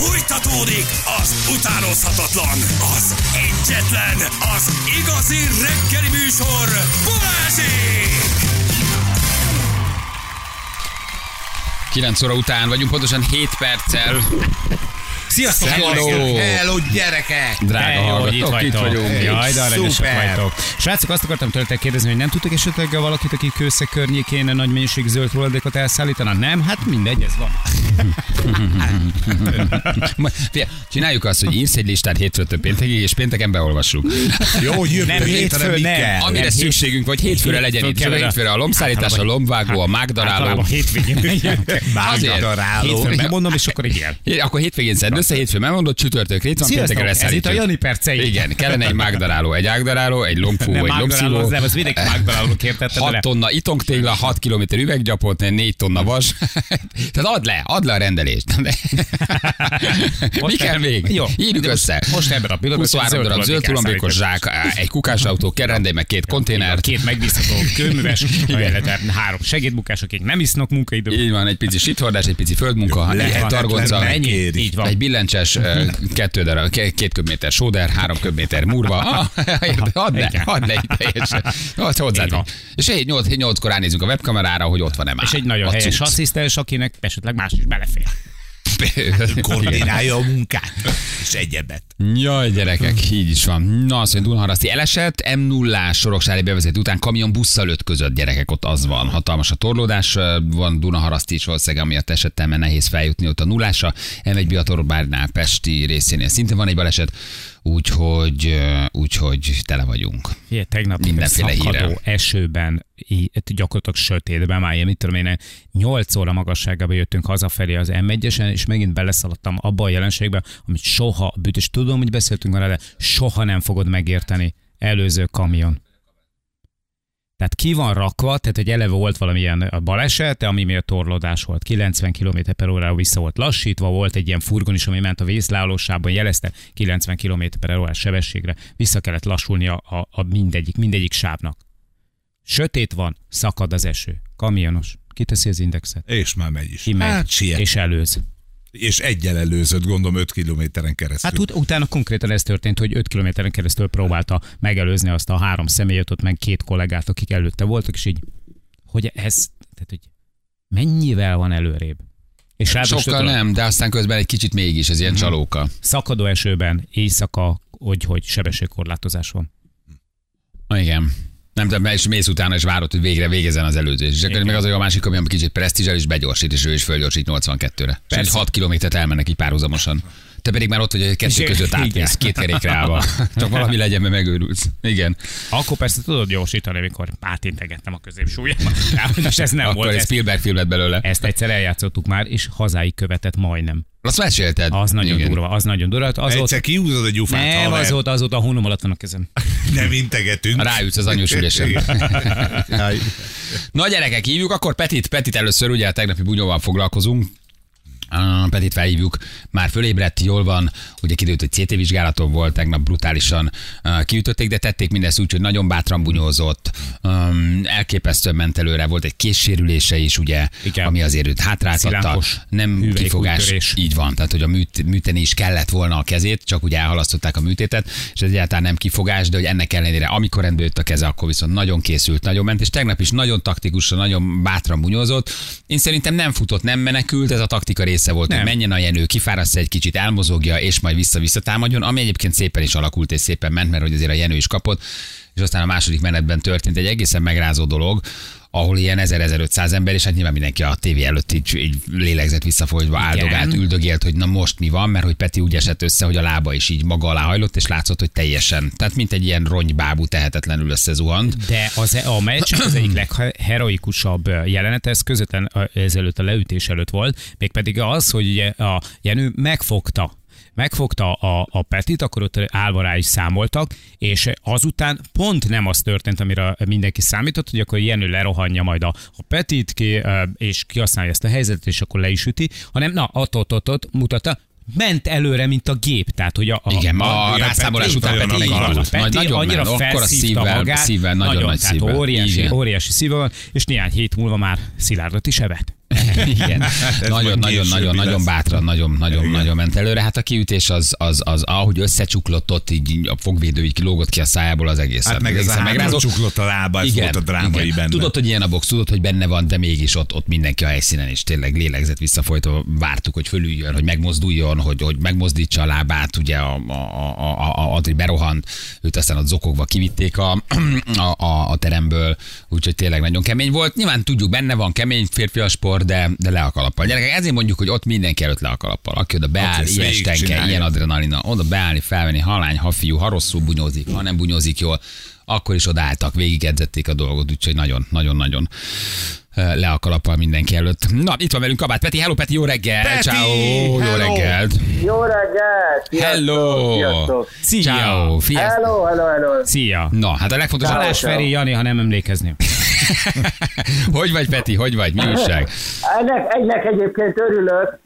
Fújtatódik az utánozhatatlan, az egyetlen, az igazi reggeli műsor, Balázsék! 9 óra után vagyunk, pontosan 7 perccel. Sziasztok! Hello! Hello, gyerekek! Drága itt hallgatók, itt vagytok. vagyunk. Jaj, de aranyosak Szuper. vagytok. Srácok, azt akartam tőletek kérdezni, hogy nem tudtok esetleg valakit, aki kőszeg környékén nagy mennyiség zöld hulladékot elszállítana? Nem? Hát mindegy, ez van. Figyelj, Csináljuk azt, hogy írsz egy listát hétfőtől péntekig, és pénteken beolvassuk. Jó, hogy jövő Nem, hétfő nem. Amire hét- szükségünk, vagy hétfőre legyen itt. kellene. Hétfőre a lombszállítás, a lombvágó, a mágdaráló. Általában hétvégén. Mágdaráló. Bemondom, és akkor igen. Akkor hétvégén szed össze, hétfőn megmondod, csütörtök rét van, Sziasztok, péntekre ez itt a. Jani percei. Igen, kellene egy mágdaráló, egy ágdaráló, egy Nem, egy lombszívó. az nem, az mindenki Magdalálónak értette 6 bele. tonna itongtégla, 6 km üveggyapot, 4 tonna vas. Tehát add le, add le a rendelést. De... Mi kell még? Jó. Írjuk össze. most ebben a pillanatban 23 darab zöld tulajdonbékos zsák, egy kukásautó, kell rendelj meg két konténert. Két megbízható kőműves, három segédmunkás, akik nem isznak munkaidő. Így van, egy pici sithordás, egy pici földmunka, egy targonca, Ennyi. Ennyi, így van. egy billentyes, ö, kettő darab, két köbméter sóder, három köbméter murva. Ah, add le, add le teljesen. Ott hozzád. És egy 8 nyolckor ránézünk a webkamerára, hogy ott van-e már. És egy nagyon a helyes cucc. asszisztens, akinek esetleg más is belefér. Koordinálja a munkát. És egyebet. Jaj, gyerekek, így is van. Na, azt mondja, Dunaharaszti elesett, m 0 soroksári bevezető után kamion busszal ötközött gyerekek, ott az van. Hatalmas a torlódás, van Dunaharaszti is valószínűleg, amiatt esettem, mert nehéz feljutni ott a nullásra. M1 Biatorbárnál, Pesti részénél szintén van egy baleset, úgyhogy, úgyhogy tele vagyunk. Ilyen tegnap Mindenféle hírrel. esőben, gyakorlatilag sötétben, már ilyen, mit tudom én, 8 óra magasságában jöttünk hazafelé az M1-esen, és megint beleszaladtam abba a jelenségbe, amit soha, és tudom, hogy beszéltünk vele, de soha nem fogod megérteni. Előző kamion. Tehát ki van rakva, tehát hogy eleve volt valamilyen baleset, ami miatt torlódás volt. 90 km per órára vissza volt lassítva, volt egy ilyen furgon is, ami ment a vészleállósában, jelezte 90 km per órás sebességre, vissza kellett lassulni a, a, a mindegyik, mindegyik sávnak. Sötét van, szakad az eső. Kamionos. Kiteszi az indexet. És már megy is. Kimegy, Hát siet. És előz. És egyel előzött, gondolom 5 kilométeren keresztül. Hát ut- utána konkrétan ez történt, hogy 5 kilométeren keresztül próbálta megelőzni azt a három személyet, ott meg két kollégát, akik előtte voltak, és így, hogy ez, tehát, hogy mennyivel van előrébb. És Sokkal nem, de aztán közben egy kicsit mégis, ez ilyen csalóka. Szakadó esőben, éjszaka, hogy, hogy sebességkorlátozás van. Igen. Nem tudom, és mész utána, és várod, hogy végre végezzen az előzés. És akkor meg az, hogy a másik, ami kicsit presztízsel, és begyorsít, és ő is fölgyorsít 82-re. És Persze. 6 kilométert elmennek így párhuzamosan. Te pedig már ott vagy, hogy kettő között átmész, két kerékre állva. Csak valami legyen, mert megőrülsz. Igen. Akkor persze tudod gyorsítani, amikor átintegettem a középsúlyamat. És ez nem Akkor volt. egy Ezt, Spielberg filmet belőle. ezt egyszer eljátszottuk már, és hazáig követett majdnem. Azt mesélted. Az nagyon Igen. durva, az nagyon durva. Az ott, Egyszer kiúzod a gyufát, nem, az ott, az ott a hónom alatt van a kezem. Nem integetünk. Ráütsz az anyós ülésen. Jaj. Na gyerekek, hívjuk akkor Petit, Petit először, ugye a tegnapi bunyóval foglalkozunk. Uh, Petit felhívjuk, már fölébredt, jól van, ugye kiderült, hogy CT vizsgálaton volt, tegnap brutálisan uh, kiütötték, de tették mindezt úgy, hogy nagyon bátran bunyózott, um, elképesztően ment előre, volt egy késsérülése is, ugye, Igen. ami azért őt hátráltatta, nem kifogás, így van, tehát hogy a műt, műteni is kellett volna a kezét, csak ugye elhalasztották a műtétet, és ez egyáltalán nem kifogás, de hogy ennek ellenére, amikor rendbe jött a keze, akkor viszont nagyon készült, nagyon ment, és tegnap is nagyon taktikusan, nagyon bátran bunyózott. Én szerintem nem futott, nem menekült, ez a taktika része volt, hogy Nem. menjen a jenő, kifárasztja egy kicsit, elmozogja, és majd vissza-vissza támadjon, ami egyébként szépen is alakult, és szépen ment, mert hogy azért a jenő is kapott, és aztán a második menetben történt egy egészen megrázó dolog, ahol ilyen 1000-1500 ember, és hát nyilván mindenki a tévé előtt így, így lélegzett visszafolytva, áldogált, üldögélt, hogy na most mi van, mert hogy Peti úgy esett össze, hogy a lába is így maga alá hajlott, és látszott, hogy teljesen, tehát mint egy ilyen ronybábú tehetetlenül összezuhant. De az, a meccs az egyik legheroikusabb jelenet, ez közvetlen ezelőtt a leütés előtt volt, mégpedig az, hogy ugye a Jenő megfogta megfogta a, a Petit, akkor ott állva rá is számoltak, és azután pont nem az történt, amire mindenki számított, hogy akkor Jenő lerohanja majd a, a Petit, ki, és kihasználja ezt a helyzetet, és akkor le is üti, hanem na, ott, ott, ott, ott mutatta, ment előre, mint a gép. Tehát, hogy a, a, Igen, a, a rászámolás Peti után nagyon Peti van. Peti Nagy, nagyon annyira ment, akkor a szívvel, magát, szívvel, nagyon, nagy tehát szívvel. óriási, Igen. óriási szíve van, és néhány hét múlva már szilárdat is evett. Igen. Ez Nagyon, majd nagyon, későbbi nagyon, nagyon lesz. bátran, nagyon, nagyon, Igen. nagyon ment előre. Hát a kiütés az, az, az ahogy összecsuklott ott, így a fogvédő így kilógott ki a szájából az egész. Hát meg ez a három csuklott a lába, ez volt a drámai benne. Tudod, hogy ilyen a box, tudod, hogy benne van, de mégis ott, ott mindenki a helyszínen, és tényleg lélegzett visszafolytva, vártuk, hogy fölüljön, hogy megmozduljon, hogy, hogy megmozdítsa a lábát, ugye a, a, a, a, Adri berohant, őt aztán ott zokogva kivitték a, a, a, a teremből, úgyhogy tényleg nagyon kemény volt. Nyilván tudjuk, benne van kemény férfi a sport, de, de le a kalappal. Gyerekek, ezért mondjuk, hogy ott mindenki előtt le a kalappal. Aki oda beáll, ilyen stenke, végigcsinálja. ilyen adrenalina, oda beállni, felvenni, halány, ha fiú, ha rosszul bunyózik, ha nem bunyózik jól, akkor is odaálltak, végigedzették a dolgot, úgyhogy nagyon, nagyon, nagyon ö, le a kalappal mindenki előtt. Na, itt van velünk Kabát Peti. Hello Peti, jó reggel! Peti, Ciao, jó hello. reggelt! Jó reggelt! Sziasztok, Hello! Sziasztok! Szia! Ciao! Hello, hello, hello! Szia! Na, hát a legfontosabb, Ciao. Feri, Jani, ha nem emlékezni. hogy vagy Peti, hogy vagy, mi újság? Ennek, egynek egyébként örülök,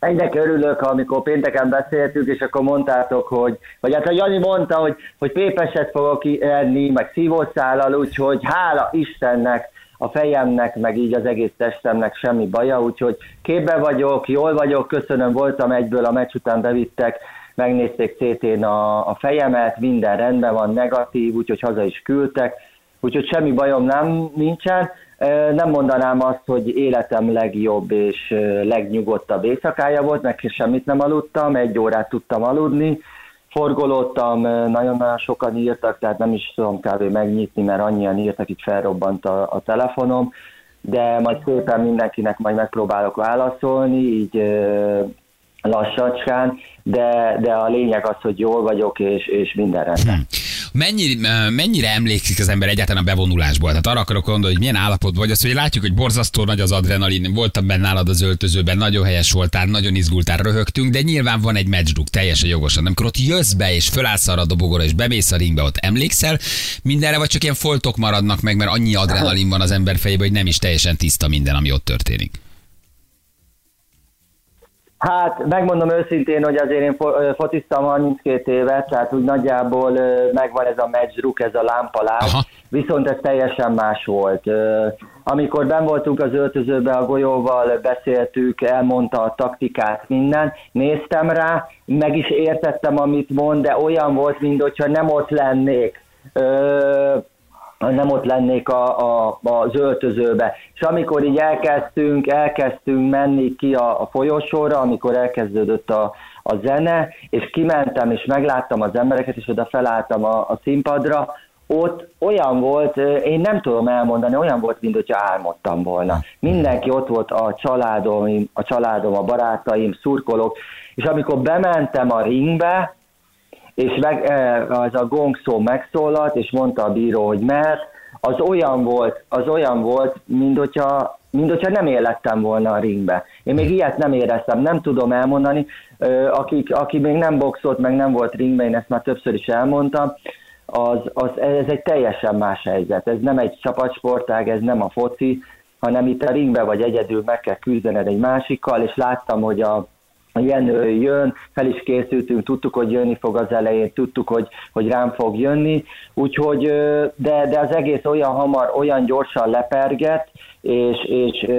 egynek örülök, amikor pénteken beszéltünk, és akkor mondtátok, hogy, vagy hát a Jani mondta, hogy, hogy pépeset fogok enni, meg szívószállal, úgyhogy hála Istennek, a fejemnek, meg így az egész testemnek semmi baja, úgyhogy képbe vagyok, jól vagyok, köszönöm, voltam egyből a meccs után bevittek, megnézték CT-n a, a fejemet, minden rendben van, negatív, úgyhogy haza is küldtek, úgyhogy semmi bajom nem nincsen. Nem mondanám azt, hogy életem legjobb és legnyugodtabb éjszakája volt, meg semmit nem aludtam, egy órát tudtam aludni, forgolódtam, nagyon-nagyon sokan írtak, tehát nem is tudom kb. megnyitni, mert annyian írtak, itt felrobbant a, a telefonom, de majd szépen mindenkinek majd megpróbálok válaszolni, így lassacskán, de, de a lényeg az, hogy jól vagyok, és, és minden rendben. Mennyi, mennyire emlékszik az ember egyáltalán a bevonulásból? Tehát arra akarok gondolni, hogy milyen állapotban vagy. Azt, hogy látjuk, hogy borzasztó nagy az adrenalin. Voltam benne nálad az öltözőben, nagyon helyes voltál, nagyon izgultál, röhögtünk, de nyilván van egy matchdruk, teljesen jogosan. Amikor ott jössz be, és fölállsz arra a dobogóra, és bemész a ringbe, ott emlékszel mindenre, vagy csak ilyen foltok maradnak meg, mert annyi adrenalin van az ember fejében, hogy nem is teljesen tiszta minden, ami ott történik. Hát megmondom őszintén, hogy azért én fo- ö, fociztam 32 évet, tehát úgy nagyjából megvan ez a matchdruk, ez a lámpalás, Aha. viszont ez teljesen más volt. Amikor ben voltunk az öltözőbe a golyóval, beszéltük, elmondta a taktikát, minden, néztem rá, meg is értettem, amit mond, de olyan volt, mint hogyha nem ott lennék. Ö, nem ott lennék a, a, az öltözőbe. És amikor így elkezdtünk, elkezdtünk menni ki a, a folyosóra, amikor elkezdődött a, a zene, és kimentem, és megláttam az embereket, és oda felálltam a, a színpadra, ott olyan volt, én nem tudom elmondani, olyan volt, mint hogyha álmodtam volna. Mindenki ott volt, a családom, a családom, a barátaim, szurkolók, és amikor bementem a ringbe, és meg, eh, az a gong szó megszólalt, és mondta a bíró, hogy mert, az olyan volt, az olyan volt, mint hogyha, mint hogyha nem élettem volna a ringbe. Én még ilyet nem éreztem, nem tudom elmondani. Akik, aki még nem boxolt, meg nem volt ringben, én ezt már többször is elmondtam, az, az, ez egy teljesen más helyzet. Ez nem egy csapatsportág, ez nem a foci, hanem itt a ringbe vagy egyedül meg kell küzdened egy másikkal, és láttam, hogy a Jenő jön, fel is készültünk, tudtuk, hogy jönni fog az elején, tudtuk, hogy, hogy rám fog jönni, úgyhogy, de, de az egész olyan hamar, olyan gyorsan lepergett, és, és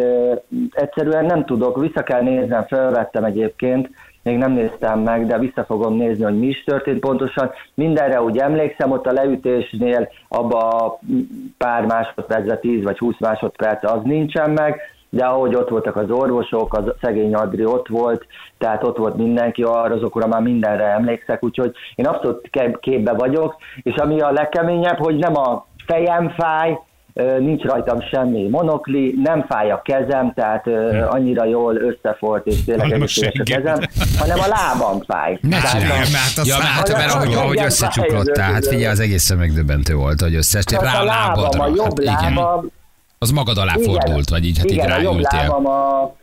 egyszerűen nem tudok, vissza kell néznem, felvettem egyébként, még nem néztem meg, de vissza fogom nézni, hogy mi is történt pontosan. Mindenre úgy emlékszem, ott a leütésnél abba a pár másodpercre, 10 vagy 20 másodperc az nincsen meg, de ahogy ott voltak az orvosok, az szegény Adri ott volt, tehát ott volt mindenki, arra azokra már mindenre emlékszek, úgyhogy én abszolút képbe vagyok, és ami a legkeményebb, hogy nem a fejem fáj, nincs rajtam semmi monokli, nem fáj a kezem, tehát annyira jól összefort és tényleg a egészséges a kezem, hanem a lábam fáj. Ne csinálj, a- hát az ja, mert, hát, mert ahogy, ahogy Igen, összecsuklotál, hát figyelj, az egészen megdöbbentő volt, hogy rá a a lábam, lábadra. a jobb Hát lábam, Az magad alá Igen, fordult, vagy így, hát így igen, a jobb ráültél. lábam a...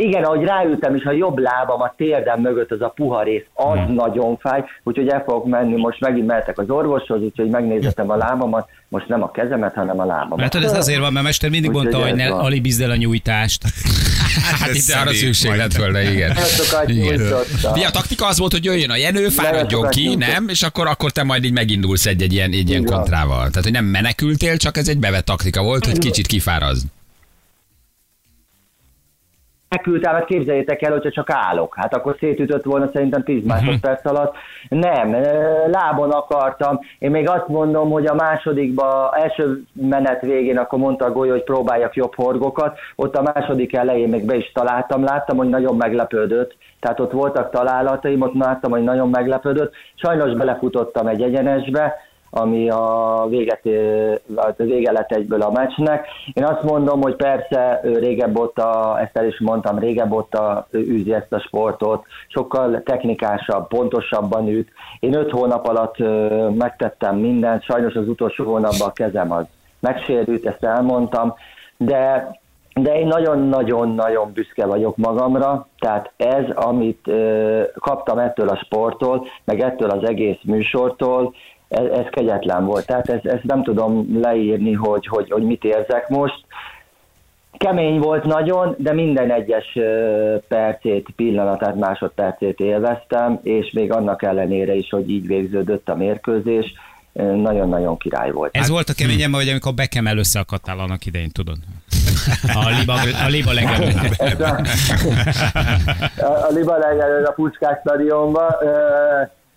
Igen, ahogy ráültem, és a jobb lábam a térdem mögött, az a puha rész, az Hmm. nagyon fáj, úgyhogy el fogok menni, most megint mehetek az orvoshoz, úgyhogy megnézhetem a lábamat, most nem a kezemet, hanem a lábamat. Látod, ez azért van, mert Mester mindig Úgyhogy mondta, hogy ne alibizd el a nyújtást. Hát itt arra szerint szükség lett volna, igen. Igen. Ugye a taktika az volt, hogy jöjjön a Jenő, fáradjon ki, nyújtott. nem? És akkor, akkor te majd így megindulsz egy, egy ilyen, egy ilyen kontrával. Tehát, hogy nem menekültél, csak ez egy bevett taktika volt, hogy kicsit kifárazd. Elküldtem, hát képzeljétek el, hogyha csak állok. Hát akkor szétütött volna szerintem 10 másodperc alatt. Nem, lábon akartam. Én még azt mondom, hogy a másodikba, első menet végén akkor mondta a golyó, hogy próbáljak jobb horgokat. Ott a második elején még be is találtam, láttam, hogy nagyon meglepődött. Tehát ott voltak találataim, ott láttam, hogy nagyon meglepődött. Sajnos belefutottam egy egyenesbe, ami a véget, ö, a vége lett egyből a meccsnek. Én azt mondom, hogy persze régebb óta, ezt el is mondtam, régebb óta űzi ezt a sportot, sokkal technikásabb, pontosabban üt. Én öt hónap alatt megtettem mindent, sajnos az utolsó hónapban a kezem az megsérült, ezt elmondtam, de de én nagyon-nagyon-nagyon büszke vagyok magamra, tehát ez, amit ö, kaptam ettől a sporttól, meg ettől az egész műsortól, ez, ez kegyetlen volt. Tehát ezt, ezt nem tudom leírni, hogy, hogy, hogy mit érzek most. Kemény volt nagyon, de minden egyes percét, pillanatát, másodpercét élveztem, és még annak ellenére is, hogy így végződött a mérkőzés, nagyon-nagyon király volt. Ez volt a keményem, hogy amikor Beckham összeakadtál annak idején, tudod? A liba, a liba legelőtt. Ez a, a, Liba legelőtt a Puskás stadionban.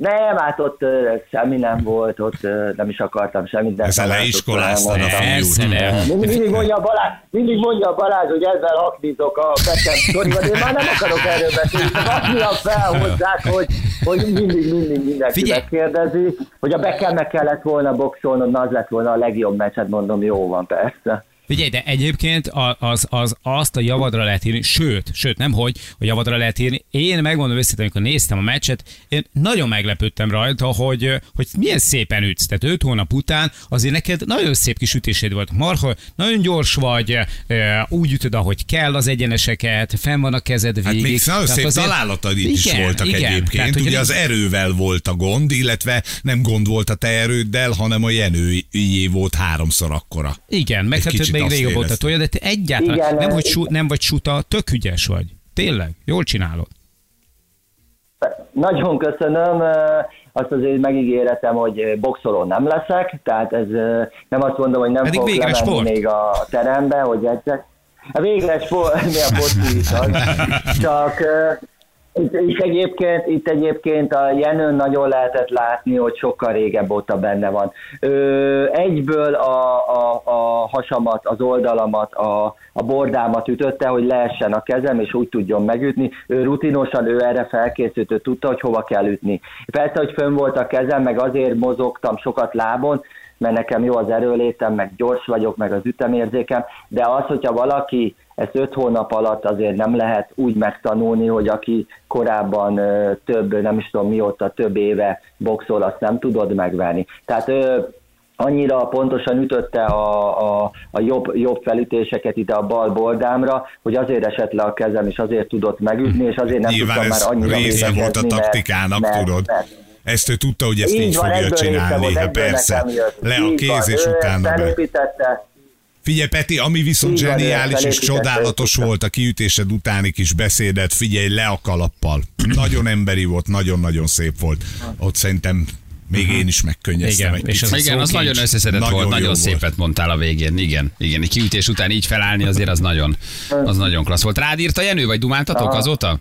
Nem, hát ott ö, semmi nem volt, ott ö, nem is akartam semmit. De Ezzel leiskoláztad a fiút. nem. Mindig, mondja a Balázs, mindig mondja a Balázs, hogy ezzel aknizok a Beckham sztorival, én már nem akarok erről beszélni, csak azt mondjam fel hozzák, hogy, hogy mindig, mindig mindenki Figyelj! megkérdezi, hogy a Beckhamnek kellett volna boxolnod, na az lett volna a legjobb meccs, hát mondom, jó van, persze. Figyelj, de egyébként a- az, az, azt a javadra lehet írni, sőt, sőt, nem hogy, hogy javadra lehet írni. Én megmondom őszintén, amikor néztem a meccset, én nagyon meglepődtem rajta, hogy, hogy milyen szépen ütsz. Tehát öt hónap után azért neked nagyon szép kis ütéséd volt. Marha, nagyon gyors vagy, eh, úgy ütöd, ahogy kell az egyeneseket, fenn van a kezed Hát végig. még nagyon szép azért- találataid is Igen, voltak igen. egyébként. Tehát, Ugye az erővel volt a gond, illetve nem gond volt a te erőddel, hanem a Jenőjé volt háromszor akkora. Igen, meg hát még azt régebb volt a tolja, de te egyáltalán Igen, nem, hogy su, nem vagy suta, tök ügyes vagy. Tényleg, jól csinálod. Nagyon köszönöm, azt azért megígéretem, hogy boxoló nem leszek, tehát ez nem azt mondom, hogy nem Pedig fogok lemenni sport. még a terembe, hogy edzek. A végre sport, mi a foci is az. Csak itt, itt, egyébként, itt egyébként a Jenőn nagyon lehetett látni, hogy sokkal régebb óta benne van. Ö, egyből a, a, a hasamat, az oldalamat, a, a bordámat ütötte, hogy leessen a kezem, és úgy tudjon megütni. Ő rutinosan, ő erre felkészült, ő tudta, hogy hova kell ütni. Persze, hogy fönn volt a kezem, meg azért mozogtam sokat lábon, mert nekem jó az erőlétem, meg gyors vagyok, meg az ütemérzékem, de az, hogyha valaki ezt öt hónap alatt azért nem lehet úgy megtanulni, hogy aki korábban több, nem is tudom mióta, több éve boxol, azt nem tudod megverni. Tehát annyira pontosan ütötte a, a, a jobb, jobb felütéseket ide a bal bordámra, hogy azért esett le a kezem, és azért tudott megütni, és azért nem Nyilván tudtam már annyira része volt a taktikának, mert- tudod. mert- Ezt ő tudta, hogy ezt így, így van, fogja csinálni. volt, Hát persze. jött. Le a kéz, van, és utána be. Figyelj, Peti, ami viszont Így zseniális és csodálatos volt a kiütésed utáni kis beszédet, figyelj le a kalappal. Nagyon emberi volt, nagyon-nagyon szép volt. Ott szerintem még én is megkönnyeztem Igen, egy és az Igen, az szókincs. nagyon összeszedett Nagyon volt, nagyon volt. szépet mondtál a végén. Igen, igen. Egy kiütés után így felállni azért az nagyon, az nagyon klassz volt. Rád írt a Jenő, vagy dumáltatok azóta?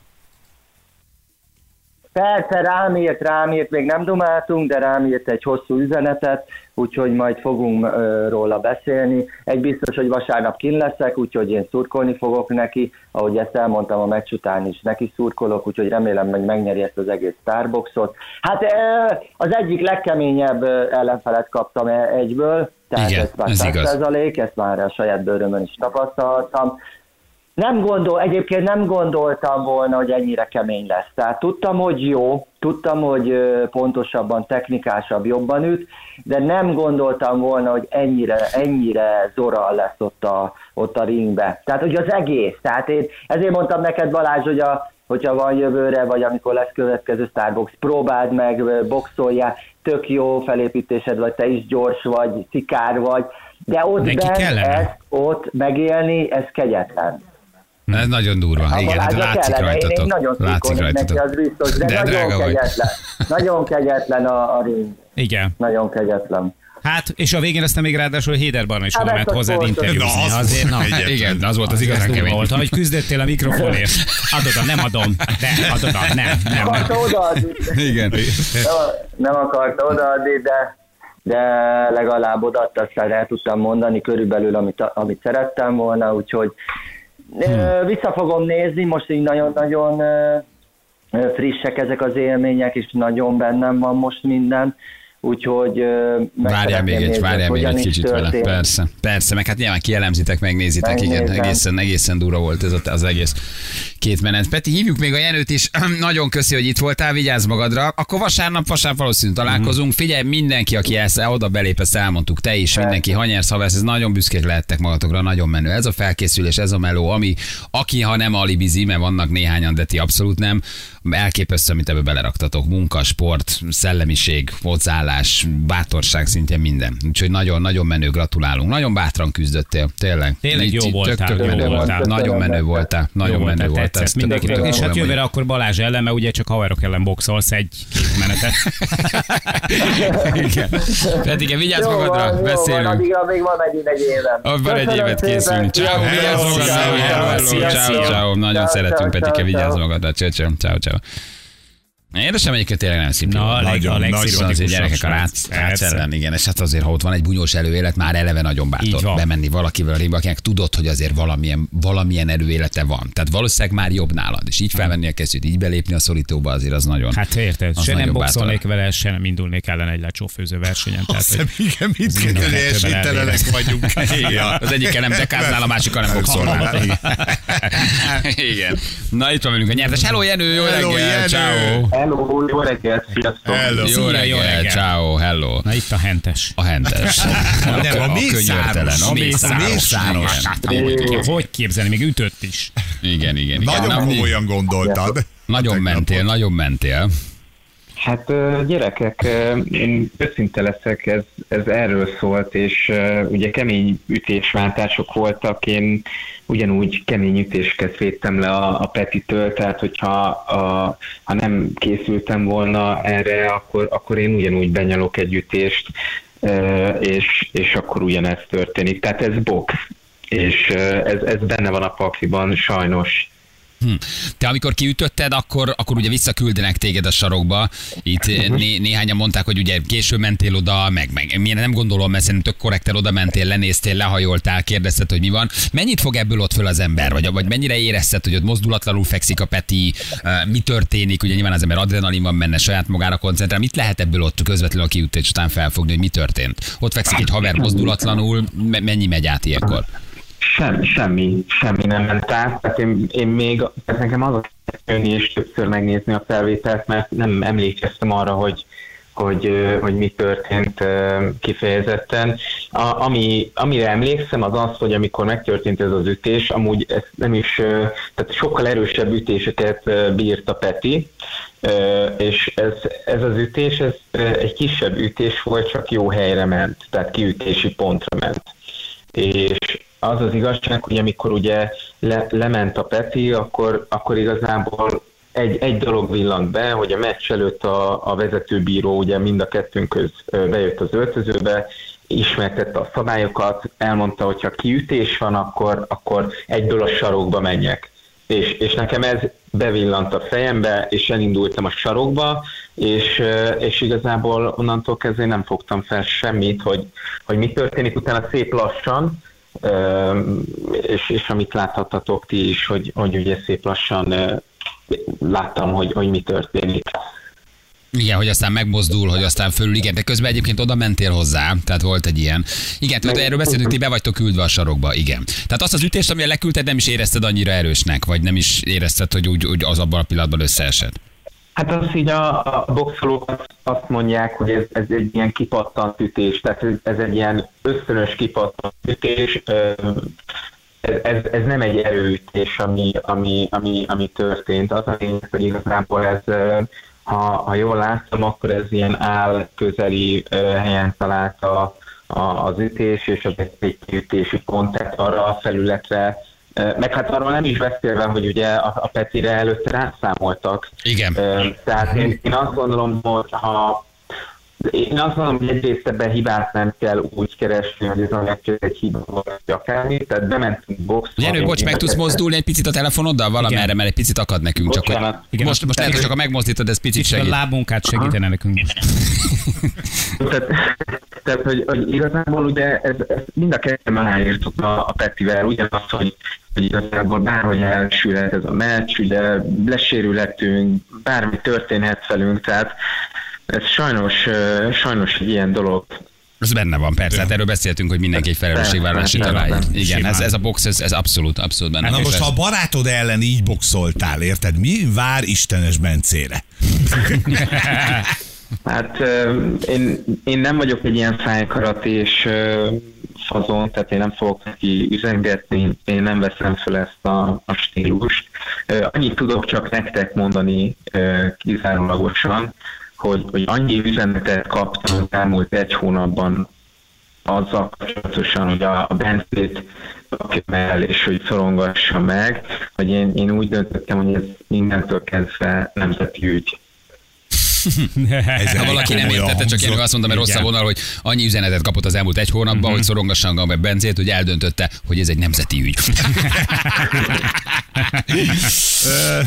Persze rám írt, rám írt, még nem dumáltunk, de rám írt egy hosszú üzenetet, úgyhogy majd fogunk ö, róla beszélni. Egy biztos, hogy vasárnap kin leszek, úgyhogy én szurkolni fogok neki, ahogy ezt elmondtam a meccs után is, neki szurkolok, úgyhogy remélem, hogy megnyeri ezt az egész Starboxot. Hát ö, az egyik legkeményebb ellenfelet kaptam e- egyből, tehát Igen, ez már ez igaz. 100%, ezt már a saját bőrömön is tapasztaltam. Nem gondol, egyébként nem gondoltam volna, hogy ennyire kemény lesz. Tehát tudtam, hogy jó, tudtam, hogy pontosabban, technikásabb, jobban üt, de nem gondoltam volna, hogy ennyire, ennyire zora lesz ott a, ott a ringbe. Tehát, hogy az egész. Tehát én ezért mondtam neked, Balázs, hogy a, hogyha van jövőre, vagy amikor lesz következő Starbox, próbáld meg, boxoljál, tök jó felépítésed vagy, te is gyors vagy, szikár vagy, de ott Neki bent kellene. ezt ott megélni, ez kegyetlen. Ez nagyon durva. A Igen, hát látszik kellene, én, én rajtatok. nagyon Látszik szurkolnék neki, rajtatok. az biztos, de, De nagyon drága vagy. kegyetlen. Nagyon kegyetlen a, a ring. Igen. Nagyon kegyetlen. Hát, és a végén aztán még ráadásul Héder Barna is Hát oda ment hozzád interjúzni. Na, az azért, na, egyetlen. Igen, az volt az az igazán kemény. volt, hogy küzdöttél a mikrofonért. Adod, nem adom. De, adod, nem, nem, nem. akarta odaadni. Igen. Nem, nem akarta odaadni, de, de legalább odaadta, aztán el tudtam mondani körülbelül, amit, amit szerettem volna, úgyhogy hmm. vissza fogom nézni, most így nagyon-nagyon frissek ezek az élmények, és nagyon bennem van most minden, úgyhogy meg Várjál még egy, várjál még egy kicsit vele. történt. Persze, persze, meg hát nyilván kielemzitek, megnézitek, igen, Megnézem. egészen, egészen durva volt ez az egész két menet. Peti, hívjuk még a Jenőt is, nagyon köszi, hogy itt voltál, vigyázz magadra. Akkor vasárnap, vasárnap valószínűleg találkozunk. Figyelj, mindenki, aki ezt oda belép, ezt elmondtuk, te is, mindenki, Hanyersz, Haversz, ez nagyon büszkék lehettek magatokra, nagyon menő. Ez a felkészülés, ez a meló, ami, aki ha nem alibizi, mert vannak néhányan, de ti abszolút nem, elképesztő, amit ebbe beleraktatok. Munka, sport, szellemiség, hozzáállás, bátorság szintén minden. Úgyhogy nagyon-nagyon menő, gratulálunk. Nagyon bátran küzdöttél, tényleg. Tényleg jó voltál, tök- tök jó menő voltál. voltál. Nagyon menő voltál. Nagyon menő voltál, voltál. tetszett Ez tök- És hát jövőre akkor Balázs ellen, mert ugye csak haverok ellen boxolsz egy-két menetet. Igen. Pedig igen, vigyázz Jó magadra, van, jó van, beszélünk. addigra még van megint egy évem. Abban egy évet készülünk. Ciao, sziasztok. vigyázz magadra. ciao. Nagyon szeretünk, Petike, vigyázz magadra. Ciao, ciao, ciao, ciao. Édesem egyébként tényleg nem szimpi. Na, a, leg, Nagyon a legszimpatikusabb gyerekek a rác, ellen, igen, és hát azért, ha ott van egy bunyós előélet, már eleve nagyon bátor bemenni valakivel a ringbe, akinek tudod, hogy azért valamilyen, valamilyen előélete van. Tehát valószínűleg már jobb nálad, és így felvenni a kezűt, így belépni a szorítóba, azért az nagyon. Hát érted, se nem boxolnék vele, se nem indulnék ellen egy lecsófőző versenyen. Tehát, Azt hogy hiszem, igen, mit mind a kell kettőben esélytelenek vagyunk. Igen, az egyikkel nem dekáznál, a másikkal nem boxolnál. Igen. Na itt van velünk a nyertes. Hello Jenő, jó Hello, reggel, Jenő. ciao. Hello, jó reggelt, sziasztok! Hello. Jó Szia, jó reggel, reggel. ciao, hello. Na itt a hentes. A hentes. Nem, a mészáros. könyörtelen, a A mészáros. mészáros. Igen. Hát, hogy, képzelni, még ütött is. Igen, igen. igen. Nagyon Na, komolyan gondoltad. Nagyon mentél, nagyon mentél. Hát gyerekek, én őszinte leszek, ez, ez erről szólt, és ugye kemény ütésváltások voltak, én ugyanúgy kemény ütésket védtem le a, a Petitől, tehát hogyha a, ha nem készültem volna erre, akkor, akkor én ugyanúgy benyalok egy ütést, és, és akkor ugyanez történik. Tehát ez box, és ez, ez benne van a pakliban sajnos. Hm. Te amikor kiütötted, akkor, akkor ugye visszaküldenek téged a sarokba. Itt Mhm. né, néhányan mondták, hogy ugye késő mentél oda, meg, meg milyen nem gondolom, mert szerintem tök korrekten oda mentél, lenéztél, lehajoltál, kérdezted, hogy mi van. Mennyit fog ebből ott föl az ember? Vagy, vagy mennyire érezted, hogy ott mozdulatlanul fekszik a Peti, eh, mi történik? Ugye nyilván az ember adrenalin van benne, saját magára koncentrál. Mit lehet ebből ott közvetlenül a kiütés után felfogni, hogy mi történt? Ott fekszik egy haver mozdulatlanul, me- mennyi megy át ilyenkor? Sem, semmi, semmi nem ment át. Tehát én, én még, tehát nekem az a jönni és többször megnézni a felvételt, mert nem emlékeztem arra, hogy, hogy, hogy mi történt kifejezetten. A, ami, amire emlékszem, az az, hogy amikor megtörtént ez az ütés, amúgy ez nem is, tehát sokkal erősebb ütéseket bírt a Peti, és ez, ez az ütés, ez egy kisebb ütés volt, csak jó helyre ment, tehát kiütési pontra ment és az az igazság, hogy amikor ugye le, lement a Peti, akkor, akkor igazából egy, egy dolog villant be, hogy a meccs előtt a, a vezetőbíró ugye mind a kettőnkhöz ö, bejött az öltözőbe, ismertette a szabályokat, elmondta, hogy ha kiütés van, akkor, akkor egyből a sarokba menjek. És, és nekem ez bevillant a fejembe, és elindultam a sarokba, és, és igazából onnantól kezdve nem fogtam fel semmit, hogy, hogy mi történik, utána szép lassan, és, és amit láthattatok ti is, hogy, hogy ugye szép lassan láttam, hogy, hogy mi történik. Igen, hogy aztán megmozdul, hogy aztán fölül, igen, de közben egyébként oda mentél hozzá, tehát volt egy ilyen. Igen, tudod, erről beszéltünk, ti be vagytok küldve a sarokba, igen. Tehát azt az ütést, amire leküldted, nem is érezted annyira erősnek, vagy nem is érezted, hogy úgy, úgy az abban a pillanatban összeesett. Hát az így a, a boxolók azt- mondják, hogy ez, ez egy ilyen kipattant ütés, tehát ez, ez egy ilyen ösztönös kipattant ütés, ez, ez, ez nem egy erőütés, ami, ami, ami, ami történt. Az a lényeg, hogy igazából ez, ha, ha jól láttam, akkor ez ilyen áll közeli helyen találta a, az ütés, és az egy, kiütési pont, tehát arra a felületre meg hát arról nem is beszélve, hogy ugye a, a Petire előtte rászámoltak, Igen. Tehát én, én azt gondolom, hogy ha, Én azt mondom, hogy egyrészt ebben hibát nem kell úgy keresni, hogy ez a meccs egy hiba vagy akármi, tehát bementünk boxba. Jenő, bocs, meg tudsz mozdulni egy picit a telefonoddal valamerre, mert egy picit akad nekünk. Csak hogy Bocsánat. Igen, most, most lehet, hogy csak a megmozdítod, ez picit Kicsit a segít. lábunkát segítene nekünk. Tehát, tehát hogy, hogy igazából ugye ez, ez mind a ketten aláírtuk a, a Petivel, ugyanaz, hogy, hogy igazából bárhogy elsülhet ez a meccs, ugye lesérülhetünk, bármi történhet velünk, tehát ez sajnos, sajnos egy ilyen dolog. Ez benne van, persze. Hát erről beszéltünk, hogy mindenki egy felelősségvállalási Persze, találja. Igen, ez, ez a box, ez, ez abszolút, abszolút benne. Na most, ha a barátod ellen így boxoltál, érted? Mi vár Istenes Bencére? Hát én, én nem vagyok egy ilyen szájkaratés fazon, tehát én nem fogok neki üzengetni, én nem veszem fel ezt a, a stílust. Annyit tudok csak nektek mondani kizárólagosan, hogy, hogy annyi üzenetet kaptam az elmúlt egy hónapban azzal kapcsolatosan, hogy a, a Bencét kapjam el, és hogy szorongassa meg, hogy én, én úgy döntöttem, hogy ez mindentől kezdve nemzeti ügy. Ez Ha valaki nem értette, csak Jenő azt mondta, mert rossz a vonal, hogy annyi üzenetet kapott az elmúlt egy hónapban, hogy szorongassan meg benzét, hogy eldöntötte, hogy ez egy nemzeti ügy.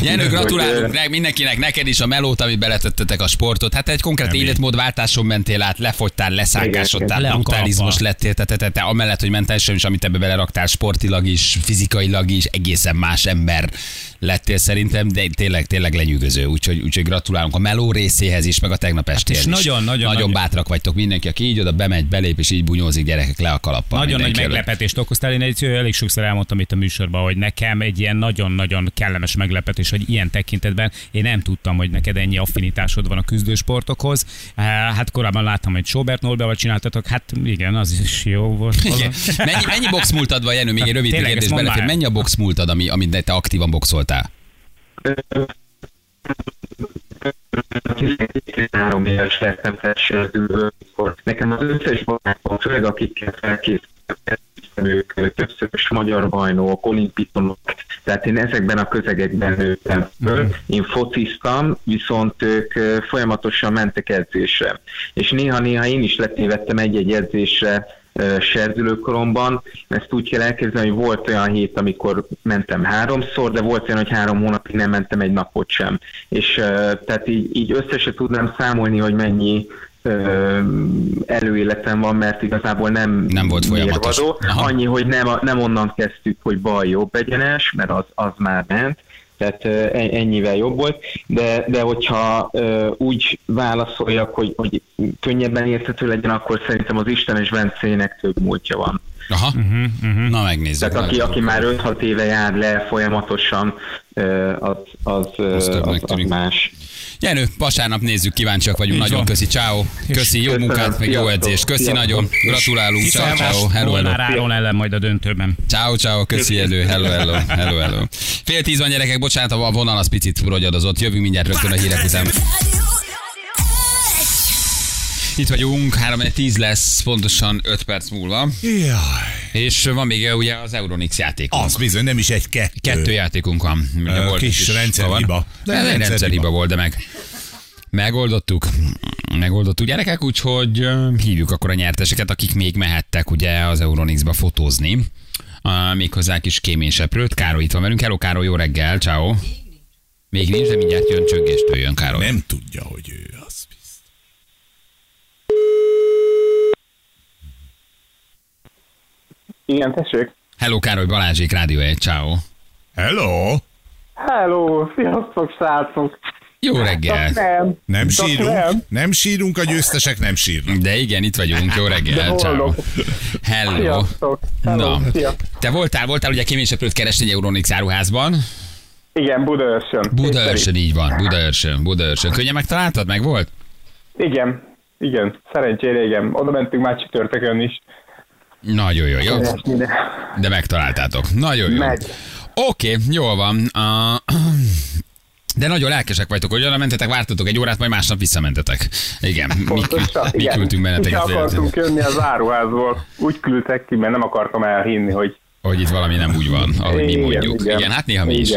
Jenő, gratulálunk ne- mindenkinek, neked is a melót, amit beletettetek a sportot. Hát egy konkrét életmódváltáson mentél át, lefogytál, leszánkásodtál, brutalizmus Le a lettél, te, te, te, te, amellett, hogy mentálisan is, amit ebbe beleraktál, sportilag is, fizikailag is, egészen más ember lettél szerintem, de tényleg, tényleg lenyűgöző. Úgyhogy, úgyhogy gratulálunk a meló részéhez is, meg a tegnap estéhez és is. nagyon, nagyon, nagyon nagyon. bátrak vagytok mindenki, aki így oda bemegy, belép, és így bunyózik gyerekek le a kalappal. Nagyon nagy előtt. meglepetést okoztál. Én egy, elég sokszor elmondtam itt a műsorban, hogy nekem egy ilyen nagyon-nagyon kellemes meglepetés, hogy ilyen tekintetben én nem tudtam, hogy neked ennyi affinitásod van a küzdősportokhoz. Eh, Hát korábban láttam, hogy Sobert Nolbeval csináltatok, hát igen, az is jó volt. Mennyi, mennyi box múltad van, Jenő? Még egy rövid kérdés belefér. Mennyi a box múltad, ami, amit te aktívan boxoltál? 13 éves lettem testőrzőből, amikor nekem az összes barátom, főleg akikkel felkészültem, ők többszörös magyar bajnok, olimpikonok, tehát én ezekben a közegekben nőttem föl. Én fociztam, viszont ők folyamatosan mentek edzésre. És néha-néha én is letévettem egy-egy edzésre, serdülőkoromban. Ezt úgy kell elképzelni, hogy volt olyan hét, amikor mentem háromszor, de volt olyan, hogy három hónapig nem mentem egy napot sem. És tehát így, így össze se tudnám számolni, hogy mennyi előéletem van, mert igazából nem, Nem volt folyamatos. mérvadó. Aha. Annyi, hogy nem, nem onnan kezdtük, hogy bal jobb egyenes, mert az, az már ment, tehát ennyivel jobb volt, de, de hogyha úgy válaszoljak, hogy, hogy könnyebben érthető legyen, akkor szerintem az Istenes Bencének több múltja van. Aha. Mhm, Na megnézzük. Tehát aki, aki már 5-6 éve jár le folyamatosan, az, az, Az az, az más. Jenő, vasárnap nézzük, kíváncsiak vagyunk. Így Nagyon van. köszi, ciao. Köszi, jó Köszönöm, munkát, meg jó edzést. Köszi Sziasztok. nagyon. Gratulálunk. Ciao, ciao. Hello, hello. Áron ellen majd a döntőben. Ciao, ciao, köszi elő, hello, hello, hello, hello. Fél tíz van gyerekek, bocsánat, a vonal az picit rogyadozott. Jövünk mindjárt rögtön a hírek után. Itt vagyunk, 3 10 lesz, pontosan 5 perc múlva. Jaj. És van még uh, ugye az Euronix játékunk. Az bizony, nem is egy kettő. Kettő játékunk van. Ö, volt kis rendszerhiba. De rendszerhiba. volt, de meg megoldottuk. Megoldottuk gyerekek, úgyhogy hívjuk akkor a nyerteseket, akik még mehettek ugye az Euronixba fotózni. Uh, méghozzá kis kéményseprőt. Károly itt van velünk. Hello Károly, jó reggel, ciao. Még nincs, de mindjárt jön csöngéstől jön Károly. Nem tudja, hogy ő az. Igen, tessék. Hello Károly, Balázsék, Rádió 1, ciao. Hello! Hello, sziasztok, srácok. Jó reggel. Csak nem. Nem Csak sírunk, nem. nem sírunk, a győztesek nem sírnak. De igen, itt vagyunk, jó reggel, ciao. Hello. Sziasztok. Hello, Na, te voltál, voltál ugye kéményseprőt keresni egy Euronix áruházban? Igen, Budaörsön. Budaörsön így van, Budaörsön, Budaörsön. Könnyen megtaláltad, meg volt? Igen, igen, szerencsére igen. Oda mentünk már csütörtökön is. Nagyon jó, jó. De megtaláltátok. Nagyon jó. Meg. Oké, jól van. Uh, de nagyon lelkesek vagytok, hogy oda mentetek, vártatok egy órát, majd másnap visszamentetek. Igen, mi, Pontosan, mi igen. küldtünk Mi benneteket. akartunk jönni az áruházból. Úgy küldtek ki, mert nem akartam elhinni, hogy Hogy itt valami nem úgy van, ahogy mi Igen, mondjuk. Igen, igen. hát néha mi is.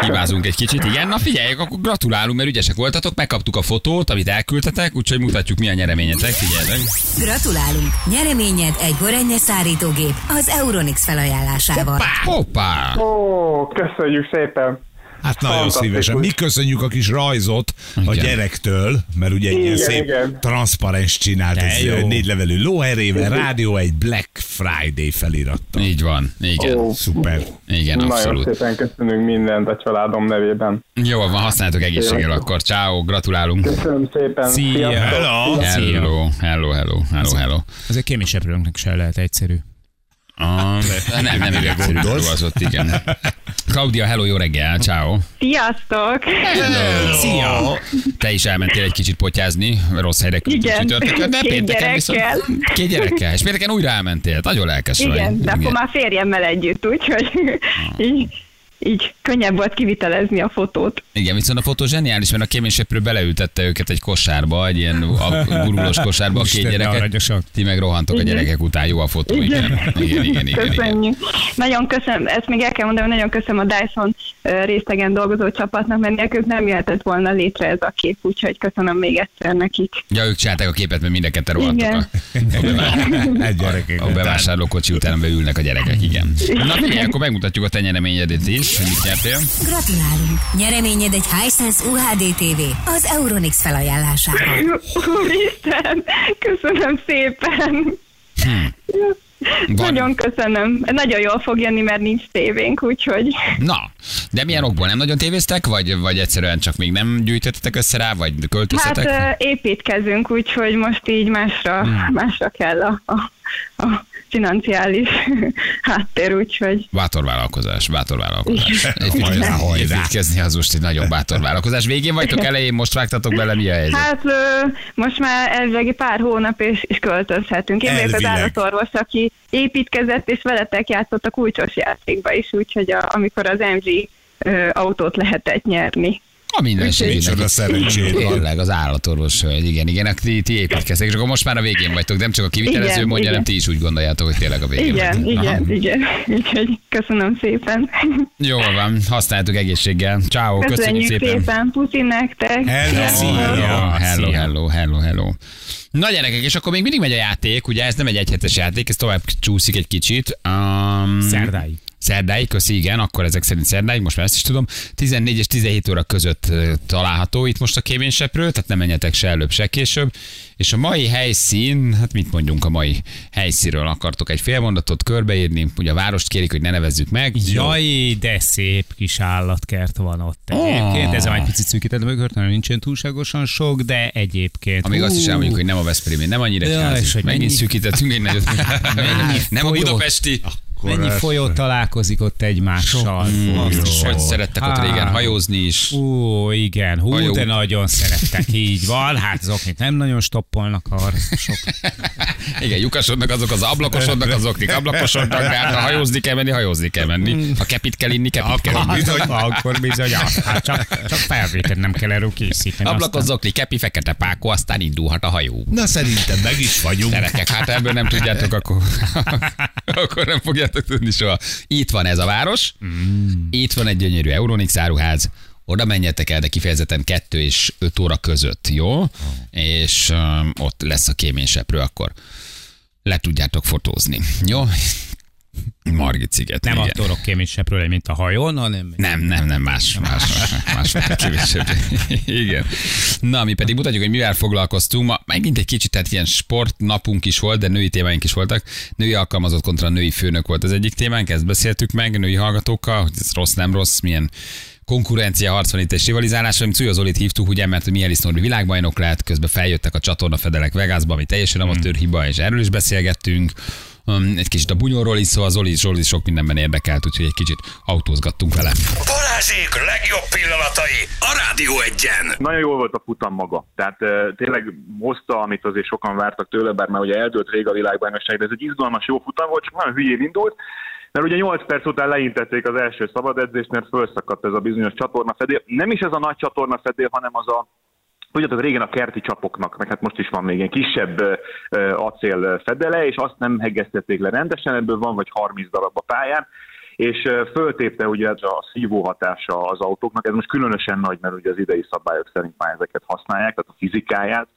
Hibázunk egy kicsit, igen. Na figyeljük, akkor gratulálunk, mert ügyesek voltatok, megkaptuk a fotót, amit elküldtetek, úgyhogy mutatjuk, mi a nyereményetek. Figyeljetek. Gratulálunk! Nyereményed egy Gorenje szárítógép az Euronix felajánlásával. Hoppá! Ó, köszönjük szépen. Hát nagyon szívesen. Mi köszönjük a kis rajzot a Igen. gyerektől, mert ugye egy ilyen szép igen. transzparens csinált, De ez jó. négy levelű lóerével, rádió egy Black Friday felirattal. Így van, igen. Ó, Szuper. Igen, nagyon abszolút. szépen köszönünk mindent a családom nevében. Jó van, használjátok egészséggel akkor. Ciao, gratulálunk. Köszönöm szépen. Szia. Hello. Hello, hello, hello, hello, hello. Azért kémiseprőnknek se lehet egyszerű. Ah, nem, nem igen egyszerű Gondolsz? az ott, igen. Claudia, hello, jó reggel, ciao. Sziasztok! Szia! Te is elmentél egy kicsit potyázni, rossz helyre Igen, de két pénteken viszont... gyerekkel. Két gyerekkel. És pénteken újra elmentél. Nagyon lelkes vagy. Igen, de akkor már férjemmel együtt, úgyhogy így, így könnyebb volt kivitelezni a fotót. Igen, viszont a fotó zseniális, mert a kéményseprő beleültette őket egy kosárba, egy ilyen a- gurulós kosárba a két gyereket. Ti meg rohantok a Igen. gyerekek után, jó a fotó, igen. Igen, igen, igen, igen. Köszönjük. Nagyon köszönöm, ezt még el kell mondani, hogy nagyon köszönöm a Dyson részegen dolgozó csapatnak, mert nélkülük nem jöhetett volna létre ez a kép, úgyhogy köszönöm még egyszer nekik. Ja, ők csinálták a képet, mert mind a ketten rohantok Igen. a, a, a bevásárlókocsi után beülnek a gyerekek, igen. Na figyelj, akkor megmutatjuk a te nyereményedet is, hogy mit nyertél. Gratulálunk! Nyereményed egy Hisense UHD TV az Euronix felajánlásával. Úristen, köszönöm szépen! Van- Nagyon köszönöm. Nagyon jól fog jönni, mert nincs tévénk, úgyhogy Na, de milyen okból nem nagyon tévéztek, vagy, vagy egyszerűen csak még nem gyűjtöttetek össze rá, vagy hát költöztetek? ö, építkezünk, úgyhogy most így másra, Hmm. másra kell a, a, a financiális háttér, úgyhogy Bátor vállalkozás, bátor vállalkozás. Hajrá, Építkezni, hajrá. építkezni az most egy nagyon bátor vállalkozás. Végén vagytok elején, most vágtatok bele, mi a helyzet? Hát most már elvileg egy pár hónap és, és költözhetünk. Én vagyok az állatorvos, aki építkezett, és veletek játszott a kulcsos játékba is, úgyhogy a, amikor az MG autót lehetett nyerni. A minden Micsoda szerencséd van. Tényleg, az állatorvos hölgy, igen, igen, ti, ti építkeztek, és akkor most már a végén vagytok, nem csak a kivitelező Igen, mondja, igen. nem ti is úgy gondoljátok, hogy tényleg a végén Igen, vagytok. Aha. igen, igen. Úgyhogy köszönöm szépen. Jól van, használjátok egészséggel. Ciao, köszönjük, Köszönjük szépen. szépen. Puszi nektek. Hello. Hello, hello, hello, hello, hello. Na gyerekek, és akkor még mindig megy a játék, ugye ez nem egy egyhetes játék, ez tovább csúszik egy kicsit. Um, Szerdáig. Szerdáig, köszi, igen, akkor ezek szerint szerdáig, most már ezt is tudom. 14 és 17 óra között található itt most a kéményseprő, tehát nem menjetek se előbb, se később. És a mai helyszín, hát mit mondjunk a mai helyszínről, akartok egy félmondatot körbeírni, ugye a várost kérik, hogy ne nevezzük meg. Jaj, de szép kis állatkert van ott egyébként. Ez egy picit szűkített mögött, mert nincsen túlságosan sok, de egyébként. Amíg azt is elmondjuk, hogy nem a Veszprémi, nem annyira Ja, ja, és hogy Megint szűkítettünk egy nagyot. Nem a folyó- budapesti. Mennyi folyó találkozik ott egymással? Jó. hogy szerettek ott régen hajózni is. Ó, igen, hú, Hajó. de nagyon szerettek, így van. Hát azok mit nem nagyon stoppolnak arra. Sok. Igen, lyukasodnak azok az ablakosodnak, azok ablakosodnak, de hát ha hajózni kell menni, hajózni kell menni. Ha kepit kell inni, kepit kell Akkor inni. bizony, akkor bizony, hát csak, csak felvételt nem kell erről készíteni. Ablakozokni, kepi, fekete pákó, aztán indulhat a hajó. Na szerintem meg is vagyunk. Gyerekek, hát ebből nem tudjátok, akkor, akkor nem fogjátok tudni soha. Itt van ez a város, itt van egy gyönyörű Euronix áruház, oda menjetek el, de kifejezetten 2 és 5 óra között, jó? És um, ott lesz a kéményseprő, akkor le tudjátok fotózni, jó? Margit sziget. Nem igen. a torok kéményseprőle, mint a hajón, hanem Nem, nem, nem, más, más, más, más kevésebb. Igen. Na, mi pedig mutatjuk, hogy mivel foglalkoztunk. Ma megint egy kicsit, tehát ilyen sportnapunk is volt, de női témáink is voltak. Női alkalmazott kontra női főnök volt az egyik témánk, ezt beszéltük meg női hallgatókkal, hogy ez rossz, nem rossz, milyen konkurencia harc van itt és rivalizálás, amit Cúja Zolit hívtuk, ugye, mert Mielis Norbi világbajnok lett, közben feljöttek a csatorna fedelek Vegasba, ami teljesen amatőr hiba, és erről is beszélgettünk. Egy kicsit a bunyóról is, szóval Zoli, Zoli sok mindenben érdekelt, úgyhogy egy kicsit autózgattunk vele. Balázsék legjobb pillanatai a Rádió egyen. Nagyon jól volt a futam maga. Tehát tényleg hozta, amit azért sokan vártak tőle, bár már ugye eldőlt rég a világbajnokság, de ez egy izgalmas jó futam volt, csak nagyon hülyén indult. Mert ugye 8 perc után leintették az első szabad edzést, mert felszakadt ez a bizonyos csatornafedél. Nem is ez a nagy csatornafedél, hanem az a Tudjátok, régen a kerti csapoknak, meg hát most is van még egy kisebb acél és azt nem hegesztették le rendesen, ebből van vagy 30 darab a pályán, és föltépte ugye ez a szívó hatása az autóknak, ez most különösen nagy, mert ugye az idei szabályok szerint már ezeket használják, tehát a fizikáját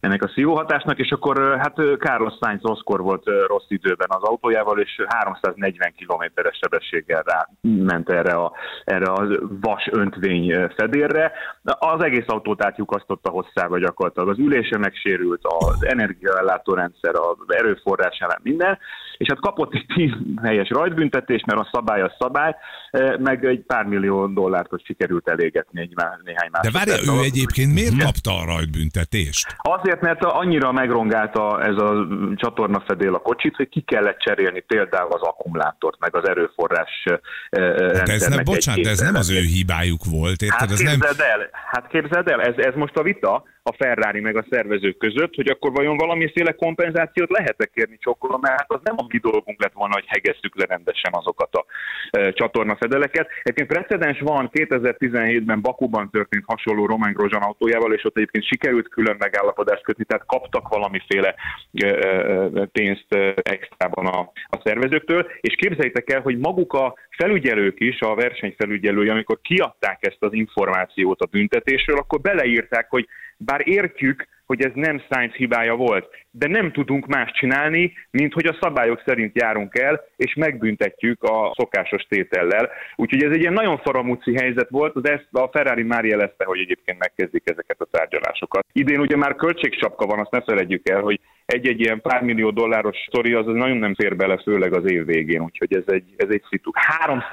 ennek a szívóhatásnak, és akkor hát Carlos Sainz rosszkor volt rossz időben az autójával, és 340 kilométeres sebességgel rá ment erre a, erre a vas öntvény ö, fedélre. Az egész autót átlyukasztotta hosszába gyakorlatilag. Az ülése megsérült, az energiaellátó rendszer, az erőforrás ellen minden, és hát kapott egy 10 helyes rajtbüntetést, mert a szabály a szabály, eh, meg egy pár millió dollárt, hogy sikerült elégetni egy néhány De másodperc várja, ő egyébként miért kapta a rajtbüntetést? Azért, mert annyira megrongálta ez a csatornafedél a kocsit, hogy ki kellett cserélni például az akkumulátort, meg az erőforrás De ez nem, bocsánat, de ez nem az ő hibájuk volt, érted? Hát ez nem, képzeld el, hát képzeld el, ez, ez most a vita a Ferrari meg a szervezők között, hogy akkor vajon valamiféle kompenzációt lehet-e kérni csokkolom, mert hát az nem a mi dolgunk lett volna, hogy hegezzük le rendesen azokat a e, csatornafedeleket. Egyébként precedens van, 2017-ben Bakuban történt hasonló Romain Grosjean autójával, és ott egyébként sikerült külön megállapodást kötni, tehát kaptak valamiféle e, e, pénzt e, extrában a, a szervezőktől, és képzeljétek el, hogy maguk a felügyelők is, a versenyfelügyelői, amikor kiadták ezt az információt a büntetésről, akkor beleírták, hogy bár értjük, hogy ez nem Sainz hibája volt, de nem tudunk más csinálni, mint hogy a szabályok szerint járunk el, és megbüntetjük a szokásos tétellel. Úgyhogy ez egy ilyen nagyon faramúci helyzet volt, az ezt a Ferrari már jelezte, hogy egyébként megkezdik ezeket a tárgyalásokat. Idén ugye már költségsapka van, azt ne felejtjük el, hogy egy-egy ilyen pár millió dolláros sztori az nagyon nem fér bele, főleg az év végén, úgyhogy ez egy, ez egy szitu.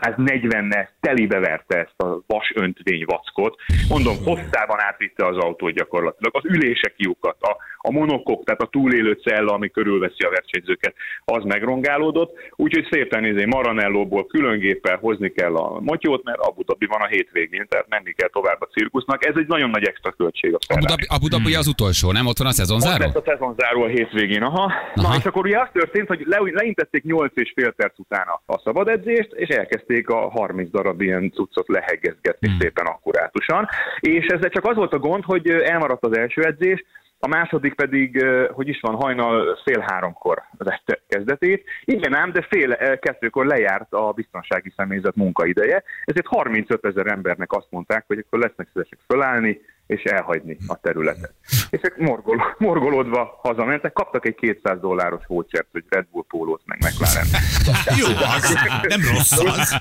340-nel telibe verte ezt a vas öntvény vackot. Mondom, hosszában átvitte az autót gyakorlatilag. Az ülések kiukat, a, a monokok, tehát a túlélő cella, ami körülveszi a versenyzőket, az megrongálódott. Úgyhogy szépen izé Maranellóból külön géppel hozni kell a motyót, mert Abu Dhabi van a hétvégén, tehát menni kell tovább a cirkusznak. Ez egy nagyon nagy extra költség a Abu Ferrari. Dhabi, Abu Dhabi az utolsó, nem? Ott van a Ott szezonzáró? lesz a szezonzáró a hétvégén, aha. Na, Aha. és akkor ugye az történt, hogy le, leintették 8 és fél perc után a, szabad edzést, és elkezdték a 30 darab ilyen cuccot leheggezgetni Hmm. szépen akkurátusan. És ezzel csak az volt a gond, hogy elmaradt az első edzés, a második pedig, hogy is van, hajnal fél háromkor vette kezdetét. Igen ám, de fél kettőkor lejárt a biztonsági személyzet munkaideje, ezért 35 ezer embernek azt mondták, hogy akkor lesznek szívesek fölállni, és elhagyni a területet. És ők morgol, morgolódva hazamentek, kaptak egy 200 dolláros vouchert, hogy Red Bull pólót, meg McLaren. jó az, nem rossz az.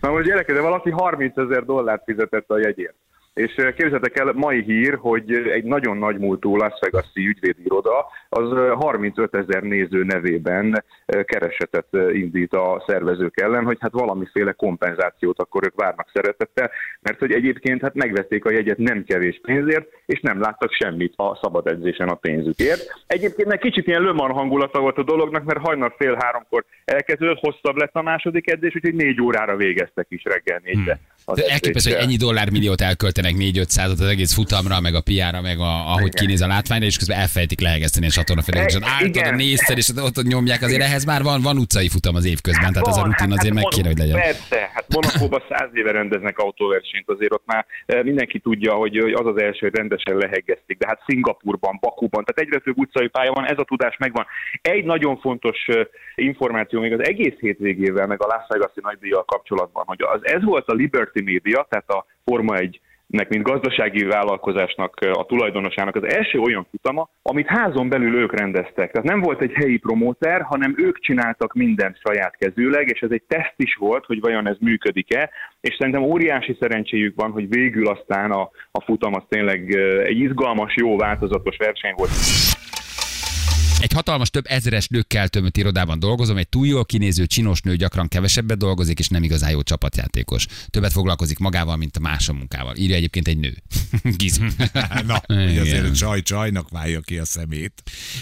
Na most gyerekek, de valaki 30 ezer dollárt fizetett a jegyért. És eh, képzeljétek el, mai hír, hogy egy nagyon nagy múltú Las Vegas-i ügyvédi iroda az eh, 35 ezer néző nevében eh, keresetet eh, indít a szervezők ellen, hogy hát valamiféle kompenzációt akkor ők várnak szeretettel, mert hogy egyébként hát megvették a jegyet nem kevés pénzért, és nem láttak semmit a szabad edzésen a pénzükért. Egyébként meg kicsit ilyen löman hangulata volt a dolognak, mert hajnal fél háromkor elkezdődött, hosszabb lett a második edzés, úgyhogy négy órára végeztek is reggel négyre. De elképesztő, hogy ennyi dollármilliót elköltenek 4 500 az egész futamra, meg a piára, meg a, ahogy Igen. kinéz a látványra, és közben elfelejtik lehegeszteni a csatornafedéleket. E- Álltad, a nézted, és ott nyomják, azért ehhez már van, van utcai futam az év közben, tehát az a Van, rutin azért meg Mon- kéne, hogy legyen. Persze, hát Monakóban száz éve rendeznek autóversenyt, azért ott már eh, mindenki tudja, hogy az az első, hogy rendesen leheggezték, de hát Szingapurban, Bakuban, tehát egyre több utcai pálya van, ez a tudás megvan. Egy nagyon fontos eh, információ még az egész hétvégével, meg a Las Vegas-i nagydíjjal kapcsolatban, hogy az, ez volt a Liberty Media, tehát a Forma 1 nek, mint gazdasági vállalkozásnak a tulajdonosának az első olyan futama, amit házon belül ők rendeztek. Tehát nem volt egy helyi promóter, hanem ők csináltak mindent saját kezűleg, és ez egy teszt is volt, hogy vajon ez működik-e, és szerintem óriási szerencséjük van, hogy végül aztán a, a futam az tényleg egy izgalmas, jó, változatos verseny volt. Egy hatalmas több ezeres nőkkel tömött irodában dolgozom, egy túl jól kinéző csinos nő gyakran kevesebbet dolgozik, és nem igazán jó csapatjátékos. Többet foglalkozik magával, mint a más munkával. Írja egyébként egy nő. Gizi. Na, hogy azért a csaj csajnak válja ki a szemét.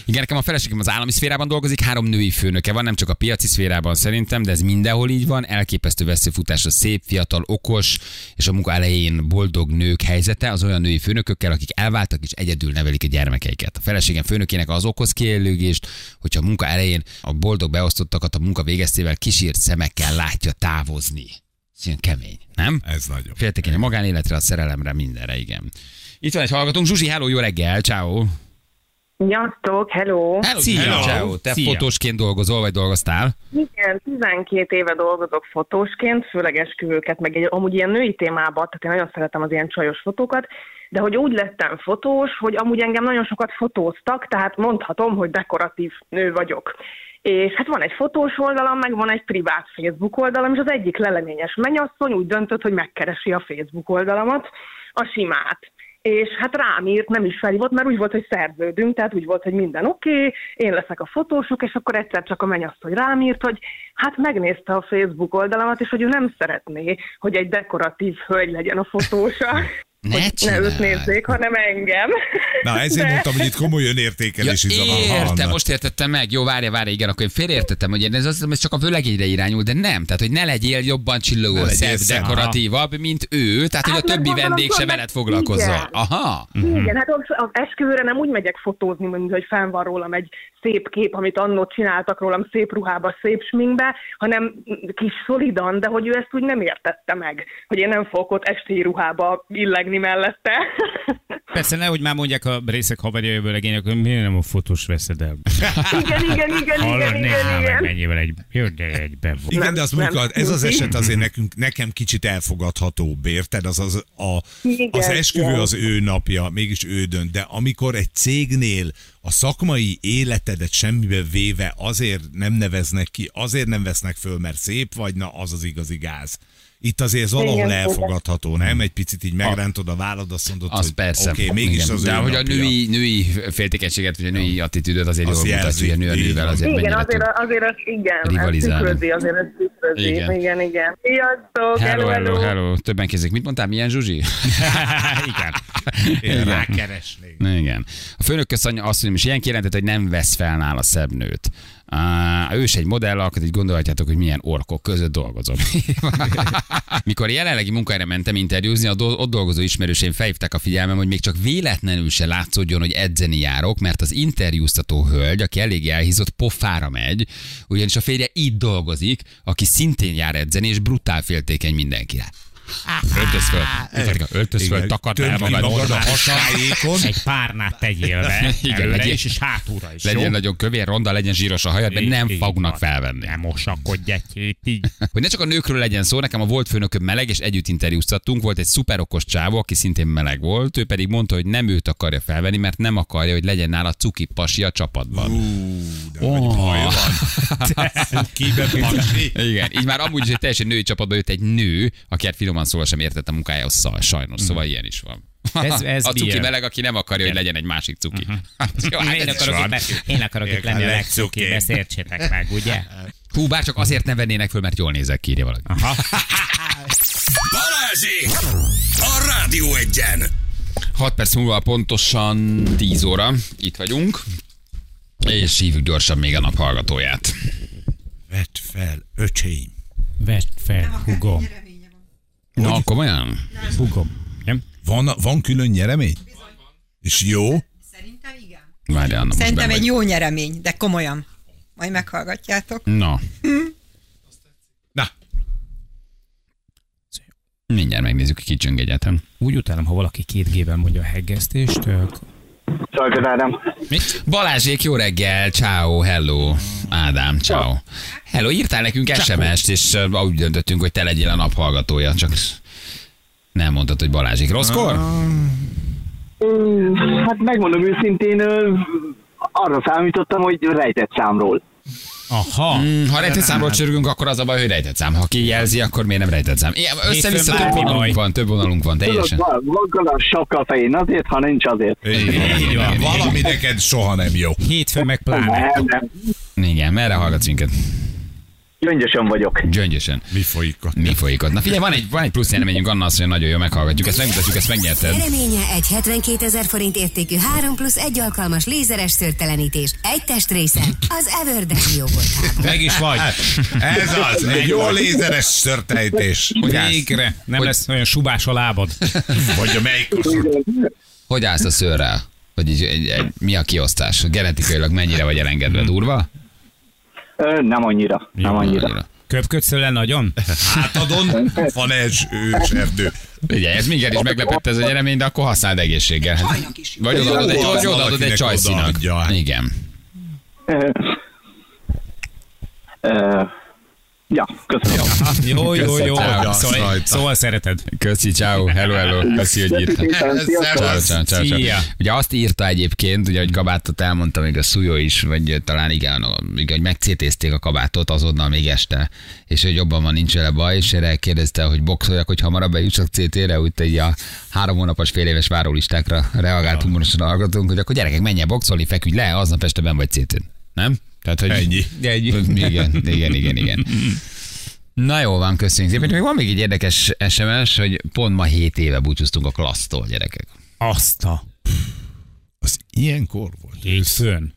Igen, nekem a feleségem az állami szférában dolgozik, három női főnöke van, nem csak a piaci szférában szerintem, de ez mindenhol így van. Elképesztő veszőfutás a szép, fiatal, okos, és a munka elején boldog nők helyzete az olyan női főnökökkel, akik elváltak és egyedül nevelik a gyermekeiket. A feleségem főnökének az okoz kielőgést, hogyha a munka elején a boldog beosztottakat a munka végeztével kísírt szemekkel látja távozni. Ez ilyen kemény, nem? Ez nagyon. Féltékeny a magánéletre, a szerelemre, mindenre, igen. Itt van egy hallgatónk, Zsuzsi, hello, jó reggel, ciao. Sziasztok, hello! Hello, Szia. Ciao. Ciao. Te Szia. fotósként dolgozol, vagy dolgoztál? Igen, 12 éve dolgozok fotósként, főleg esküvőket, meg egy, amúgy ilyen női témában, tehát én nagyon szeretem az ilyen csajos fotókat, de hogy úgy lettem fotós, hogy amúgy engem nagyon sokat fotóztak, tehát mondhatom, hogy dekoratív nő vagyok. És hát van egy fotós oldalam, meg van egy privát Facebook oldalam, és az egyik leleményes mennyasszony úgy döntött, hogy megkeresi a Facebook oldalamat, a simát. És hát rám írt, nem is felhívott, mert úgy volt, hogy szerződünk, tehát úgy volt, hogy minden oké, okay, én leszek a fotósok, és akkor egyszer csak a mennyasszony rám írt, hogy hát megnézte a Facebook oldalamat, és hogy ő nem szeretné, hogy egy dekoratív hölgy legyen a fotósa. Ne hogy ne őt nézzék, hanem engem. Na ezért De- mondtam, hogy itt komoly Ja, önértékelési zavar értem, van. most értettem meg. Jó, várja, várja, igen, akkor én félreértettem, hogy ez, az, ez csak a vőlegényre irányul, de nem. Tehát, hogy ne legyél jobban csillogó, szebb, dekoratívabb, mint ő, tehát, hogy a Hát, többi vendég se gondolom, veled foglalkozzon. igen. Aha. Igen, hát az, az esküvőre nem úgy megyek fotózni, mint hogy fenn van rólam egy szép kép, amit annó csináltak rólam szép ruhába, szép sminkbe, hanem kis szolidan, de hogy ő ezt úgy nem értette meg, hogy én nem fogok ott esti ruhába illegni mellette. Persze nehogy már mondják a részek haverjaiből legények, hogy miért nem a fotós veszed el. igen, igen, igen, Hallod, igen, igen, meg igen. mennyivel egy, jön de egy be. Igen, Nem, de azt mondjuk, nem. ez az eset azért nekünk, nekem kicsit elfogadhatóbb, érted? Az, az, a, Igen, az esküvő igen. az ő napja, mégis ő dönt, de amikor egy cégnél a szakmai életedet semmibe véve azért nem neveznek ki, azért nem vesznek föl, mert szép vagy, na az az igazi gáz. Itt azért ez valahol Igen, elfogadható, nem? Egy picit így megrántod a vállad, azt mondod, Az hogy persze. oké, okay, mégis Igen. az De hogy a női, női féltékenységet, vagy a női attitűdöt azért Azt jól mutatja, hogy a nő a Így nővel van. azért Igen, azért, azért az, igen, ez rivalizálni. tükrözi, azért ez tükrözi. Igen. Igen, igen. Sziasztok, Hello, hello, hello. Többen kezdik. Mit mondtál, milyen Zsuzsi? Igen. Én rákeresnék. Igen. A főnök köszönje azt, hogy most ilyen kijelentett, hogy nem vesz fel nála szebb nőt. Uh, ő is egy modell, akkor így gondolhatjátok, hogy milyen orkok között dolgozom. Mikor jelenlegi munkahelyre mentem interjúzni, a do- ott dolgozó ismerőseim felhívták a figyelmem, hogy még csak véletlenül se látszódjon, hogy edzeni járok, mert az interjúztató hölgy, aki elég elhízott, pofára megy, ugyanis a férje itt dolgozik, aki szintén jár edzeni, és brutál féltékeny mindenkire. Öltöz föl, Mutatja, öltöz föl, Igen. takard el magad, magad a hasáékon. Egy párnát tegyél be, Igen, előre legyél- is, és hátulra is. Legyen jó? nagyon kövér, ronda, legyen zsíros a hajad, de nem így fognak van. felvenni. Nem mosakodj egy hétig. Hogy ne csak a nőkről legyen szó, nekem a volt főnököm meleg, és együtt interjúztattunk, volt egy szuper okos csávó, aki szintén meleg volt, ő pedig mondta, hogy nem őt akarja felvenni, mert nem akarja, hogy legyen nála cuki pasi a csapatban. De nagy baj van. Kibe pasi. Igen, így már amúgy is egy teljesen női csapatba jött egy nő, aki hát finoman szóval sem értette a munkájához, szaj, sajnos, szóval ilyen is van. Ez- ez a cuki meleg, aki nem akarja, hogy legyen egy másik cuki. Jó, hát Én akarok, van. itt, én akarok itt lenni a legcukibb, ezt értsétek meg, ugye? Hú, bár csak azért nem vennének föl, mert jól nézek ki, írja valaki. Aha. Balázsi! A Rádió Egyen! 6 perc múlva pontosan 10 óra, itt vagyunk, és hívjuk gyorsan még a nap hallgatóját. Vedd fel, öcsém. Vedd fel, hugom. Na, komolyan? Hugom. Nem? Van, van külön nyeremény? És jó? Szerintem igen. Várjál, most Szerintem egy jó nyeremény, de komolyan. Majd meghallgatjátok. Na, Na, mindjárt megnézzük, ki csöng egyetem. Úgy utálom, ha valaki két G-vel mondja a heggesztést. Tök. Szalkad Ádám. Balázsék, jó reggel, ciao, hello. Ádám, ciao. Hello, írtál nekünk SMS-t, és uh, úgy döntöttünk, hogy te legyél a nap hallgatója, csak nem mondtad, hogy Balázsék. Rosszkor? Hát megmondom őszintén, ö, arra számítottam, hogy rejtett számról. Aha. Mm, ha rejtett számról csörgünk, akkor az a baj, hogy rejtett szám. Ha kijelzi, akkor miért nem rejtett szám? Igen, össze-vissza több vonalunk van, több vonalunk van, teljesen. van galamb sapka a fején azért, ha nincs azért. Így van. valami neked soha nem jó. Hétfőn meg pláne. Igen, merre hallgatsz minket? Gyöngyösen vagyok. Gyöngyösen. Mi folyik ott? Mi folyik ott? Na figyelj, van egy, van egy plusz nyereményünk, Anna azt mondja, nagyon jó, meghallgatjuk, ezt megmutatjuk, ezt megnyerted. Nyereménye egy 72 ezer forint értékű 3 plusz 1 alkalmas lézeres szőrtelenítés. Egy testrészen az Everden jogoltában. Meg is vagy. Ez az, egy jó lézeres. Hogy állsz? Végre. Nem lesz olyan subás a lábad. Vagy a melyik Hogy állsz a szőrrel? Vagy így, egy, egy, mi a kiosztás? Genetikailag mennyire vagy elengedve? Durva? Ö, nem annyira, nem Jó, annyira. Köpködsz tőle nagyon? Hátadon van ez ős erdő. Ugye, ez minket is meglepett ez a nyeremény, de akkor használd egészséggel. Vagy odaadod egy, vagy odaadod egy csajszínak. Igen. Ja, köszönöm. Jó, jó, jó. Köszönöm. Szóval, szóval szereted. Köszi, ciao, hello, hello. Köszi, hogy írtál. Ciao, ciao, ciao. Ugye azt írta egyébként, ugye, hogy kabátot elmondta még a Szújó is, vagy talán igen, hogy megcétézték a kabátot azonnal még este, és hogy jobban van, nincs vele baj, és erre kérdezte, hogy boxoljak, hogy hamarabb bejussak CT-re, úgy így a három hónapos fél éves várólistákra reagált humorosan hallgatunk, hogy akkor gyerekek, menj el boxolni, feküdj le, aznap este ben vagy CT-n. Nem? Tehát, hogy Ennyi. Ennyi. Igen, igen, igen, igen. Na jó van, köszönjük szépen. Még van még egy érdekes SMS, hogy pont ma 7 éve búcsúztunk a klassztól, gyerekek. Azt a Az ilyenkor volt. hétfőn.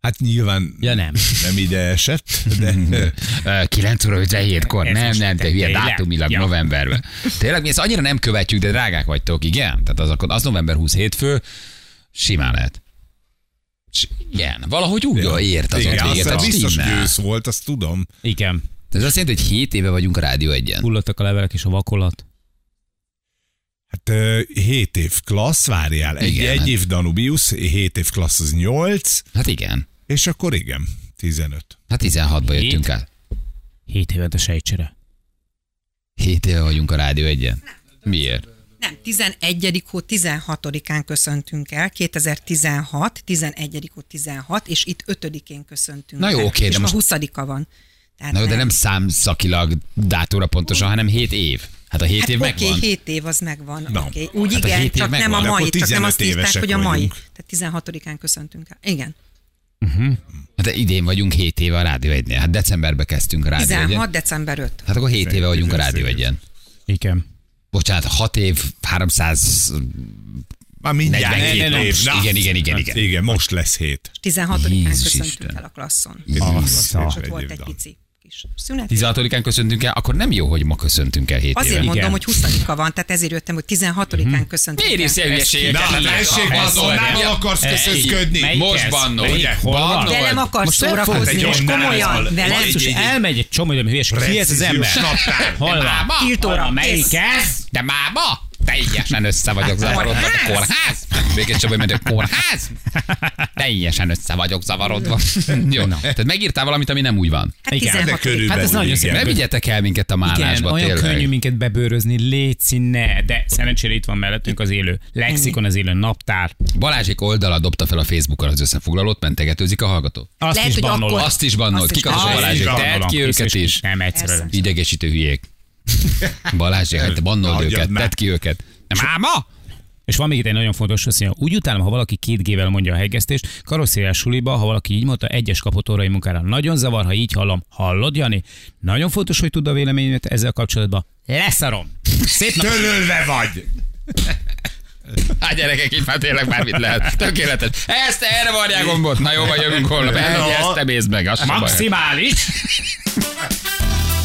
Hát nyilván Ja nem. nem ide esett, de Ö, 9 óra 57-kor. Ez Nem, nem, te hülye, dátumilag Ja. novemberben. Tényleg mi ezt annyira nem követjük, de drágák vagytok, igen? Tehát az, akkor az november 20 hétfő, simán lehet. Igen, valahogy úgy ja. ért az igen, ott véget. tehát biztos stimmel. volt, azt tudom. Igen. Ez azt jelenti, hogy 7 éve vagyunk a Rádió egyen. Hullottak a levelek és a vakolat. Hát ö, 7 év klassz, várjál, egy, Igen, egy hát- év Danubius, 7 év klassz az 8, Hát igen. és akkor igen, 15. Hát 16-ba Hét? jöttünk. Hét évet a sejtsere. 7 éve vagyunk a Rádió egyen. Miért? Nem, 11. hó 16-án köszöntünk el, 2016, 11. hó 16, és itt 5-én köszöntünk Na jó, el. oké, és de ma most- 20-a van. Tehát Na jó, de nem számszakilag dátumra pontosan, hanem 7 év. Hát a 7 Hát év oké, megvan. 7 év az megvan. Na, Okay. Úgy hát a igen, csak nem a megvan, mai, csak nem azt 15 írták, hogy a mai. Tehát 16-án köszöntünk el. Igen. Hát de idén vagyunk 7 éve a Rádió egynél. Hát decemberbe kezdtünk a Rádió 16. egyen. december 5. Hát akkor 7 éve vagyunk a Rádió egyen. Igen. Bocsánat, 6 év, 300... Már mindjárt 42 7 nap. év. Na. Igen, igen, igen, igen. Igen, most lesz 7. 16-án Jézus köszöntünk el a klasszon. Ott volt egy pici kis szünet. 16-án köszöntünk el, akkor nem jó, hogy ma köszöntünk el 7 Azért éve. mondom, hogy 20-a van, tehát ezért jöttem, hogy 16-án köszöntünk Miért ilyen hülyeségeket? Na, Hát tessék, olyan. akarsz köszönködni? Most bannol. Velem akarsz szórakozni, most olyan komolyan, velem. Elmegy egy csomó időm hülyes. Ki ez az ember? Máma? Tiltóra? Melyik ez? De máma? Teljesen össze vagyok zavarodva. A kórház? Békés Csaba, hogy a kórház? Teljesen össze vagyok zavarodva. Jó, tehát megírtál valamit, ami nem úgy van. Hát Igen, 16 de körülbelül Hát ez nagyon igen. szép. Ne vigyetek el minket a Igen, málásba, olyan tényleg. könnyű minket bebőrözni, léci, ne, de szerencsére itt van mellettünk az élő lexikon, az élő naptár. Balázsék oldala dobta fel a Facebookon az összefoglalót, mentegetőzik a hallgató. Azt Lehet, is bannol. akkor- Azt is bannol. Azt is Kik a is Tedd ki őket is. Nem, egyszerűen. Idegesítő hülyék. Balázsék, hát Hagyjad őket, tedd ki őket. Nem máma? És van még itt egy nagyon fontos, azt mondja, úgy utálom, ha valaki két gével mondja a hegesztést, karosszériás suliba, ha valaki így mondta, egyes kapott órai munkára. Nagyon zavar, ha így hallom. Hallod, Jani? Nagyon fontos, hogy tud a véleményemet ezzel kapcsolatban. Leszarom. Szép nap. Tölölve vagy! Hát gyerekek, itt már tényleg bármit lehet. Tökéletes. Ezt erre varják gombot. Na jó, vagy jövünk holnap. Ezt te mész meg. Baj. Maximális.